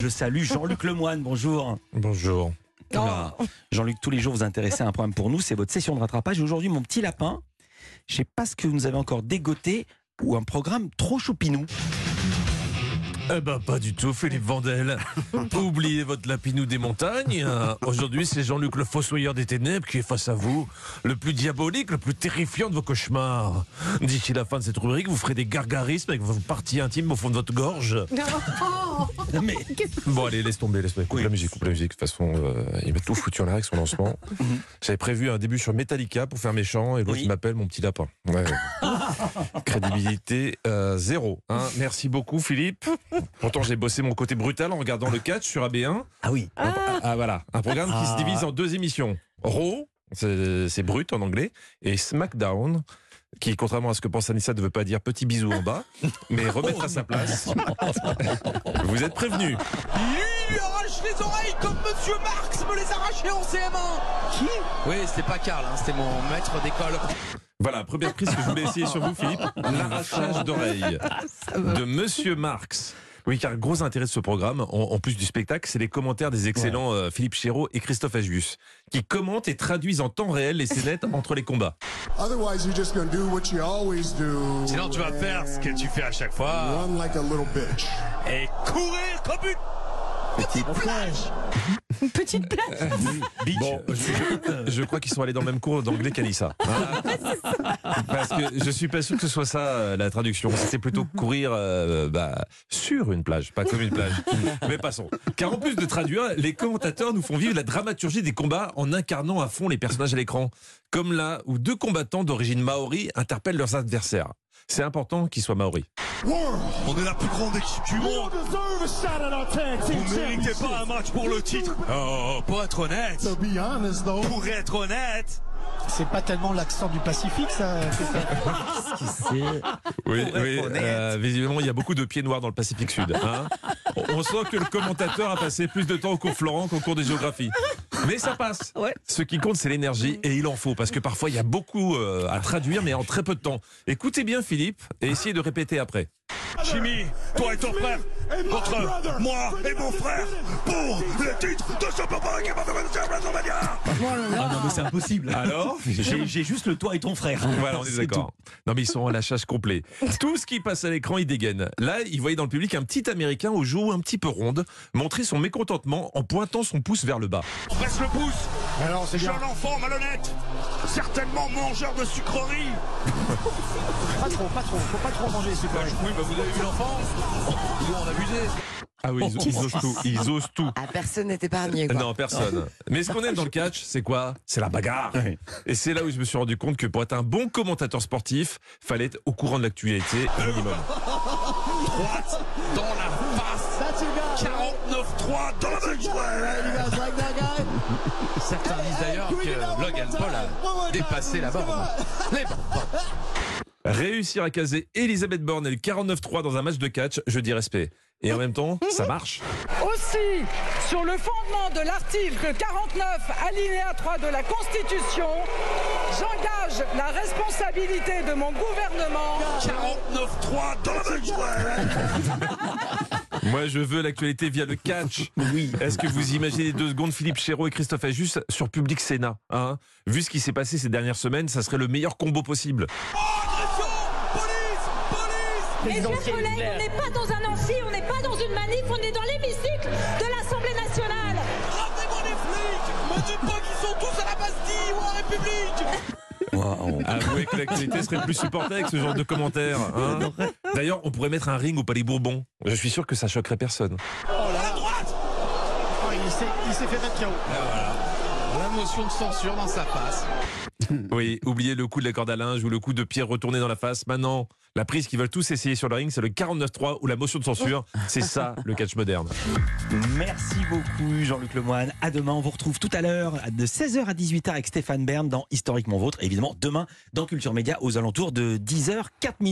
Je salue Jean-Luc Lemoine, bonjour. Bonjour. Oula. Jean-Luc, tous les jours vous intéressez à un programme pour nous, c'est votre session de rattrapage. Et Aujourd'hui, mon petit lapin, je sais pas ce que vous avez encore dégoté ou un programme trop choupinou. Eh ben pas du tout, Philippe Vandel. Oubliez votre lapinou des montagnes. Euh, Aujourd'hui, c'est Jean-Luc le fossoyeur des ténèbres qui est face à vous, le plus diabolique, le plus terrifiant de vos cauchemars. D'ici la fin de cette rubrique, vous ferez des gargarismes avec vos parties intimes au fond de votre gorge. Non, mais Bon allez, laisse tomber, laisse tomber. Coupe la musique, coupe la musique. De toute façon, euh, il m'a tout foutu en l'air avec son lancement. J'avais prévu un début sur Metallica pour faire méchant et l'autre Oui. m'appelle mon petit lapin. Ouais. Crédibilité euh, zéro. hein. Merci beaucoup Philippe. Pourtant j'ai bossé mon côté brutal en regardant le catch sur AB1. ah oui, Ah voilà, un programme qui se Ah. divise en deux émissions. Raw, c'est brut en anglais, et SmackDown, qui contrairement à ce que pense Anissa ne veut pas dire petit bisou en bas, mais remettre à sa place. Vous êtes prévenus. Il lui arrache les oreilles comme Monsieur Marx me les arrachait en CM1 Qui? Oui, c'était pas Karl, hein, c'était mon maître d'école. Voilà, première prise que je voulais essayer sur vous, Philippe. L'arrachage d'oreilles de Monsieur Marx. Oui, car gros intérêt de ce programme, en, en plus du spectacle, c'est les commentaires des excellents euh, Philippe Chéreau et Christophe Agius, qui commentent et traduisent en temps réel les scénettes entre les combats. Otherwise, you're just gonna do what you always do. Sinon, tu vas faire ce que tu fais à chaque fois Run like a little bitch. et courir comme une. Petite plage. Bon, je, je crois qu'ils sont allés dans le même cours d'anglais qu'Anissa. Hein Parce que je suis pas sûr que ce soit ça euh, la traduction. C'était plutôt courir euh, bah, sur une plage, pas comme une plage. Mais passons. Car en plus de traduire, les commentateurs nous font vivre la dramaturgie des combats en incarnant à fond les personnages à l'écran. Comme là où deux combattants d'origine maori interpellent leurs adversaires. C'est important qu'ils soient maoris. On est la plus grande équipe du monde. Vous méritez pas un match pour le titre. Oh, pour être honnête. Pour être honnête. C'est pas tellement l'accent du Pacifique, ça. Oui, oui euh, visiblement, il y a beaucoup de pieds noirs dans le Pacifique Sud. hein. On- sent que le commentateur a passé plus de temps au cours Florent qu'au cours des géographies. Mais ça passe. Ouais. Ce qui compte, c'est l'énergie, et il en faut, parce que parfois, il y a beaucoup euh, à traduire, mais en très peu de temps. Écoutez bien, Philippe, et essayez de répéter après. Jimmy, toi et ton frère, contre moi et mon frère, pour le titre de ce ah non, mais c'est impossible. Alors J'ai j'ai juste le toi et ton frère. Voilà, on est d'accord. Non, mais ils sont à lâchage complet. Tout ce qui passe à l'écran, ils dégainent. Là, ils voyaient dans le public un petit Américain aux joues un petit peu rondes montrer son mécontentement en pointant son pouce vers le bas. On presse le pouce. alors c'est. Jeune enfant malhonnête, certainement mangeur de sucreries. Pas trop, pas trop. Faut pas trop manger, super. Oui, bah vous avez vu l'enfant Nous on a abusé. Ah oui, ils, ils osent tout. Ils osent tout. Ah, personne n'est épargné. Quoi. Non, personne. Mais ce qu'on aime dans le catch, c'est quoi? C'est la bagarre. Oui. Et c'est là où je me suis rendu compte que pour être un bon commentateur sportif, fallait être au courant de l'actualité au minimum. Droite dans la face. 49-3 dans la. Certains disent d'ailleurs que Logan Paul a dépassé la bon. Réussir à caser Elisabeth Borne et le 49-3 dans un match de catch, je dis respect. Et en même temps, ça marche. Aussi, sur le fondement de l'article 49, alinéa 3 de la Constitution, j'engage la responsabilité de mon gouvernement 49-3 dans la main. Moi, je veux l'actualité via le catch. Oui. Est-ce que vous imaginez deux secondes Philippe Chéreau et Christophe Ajus sur Public Sénat hein? Vu ce qui s'est passé ces dernières semaines, ça serait le meilleur combo possible. Agression Mes chers collègues, on n'est pas dans un amphi, on n'est pas dans une manif, on est dans l'hémicycle de l'Assemblée nationale. Ramenez-moi les flics Me dites pas qu'ils sont tous à la Bastille ou en République. Avouez que l'actualité serait plus supportée avec ce genre de commentaires. hein D'ailleurs, on pourrait mettre un ring au Palais Bourbon. Je suis sûr que ça choquerait personne. À la droite Oh, il s'est il s'est fait mettre KO. La motion de censure dans sa face. Oui, oubliez le coup de la corde à linge ou le coup de pierre retourné dans la face. Maintenant, la prise qu'ils veulent tous essayer sur le ring, c'est le 49-3 ou la motion de censure. C'est ça, le catch moderne. Merci beaucoup Jean-Luc Lemoine. À demain, on vous retrouve tout à l'heure de 16h à 18h avec Stéphane Bern dans Historiquement Vôtre. Évidemment, demain dans Culture Média aux alentours de 10h, 4 minutes.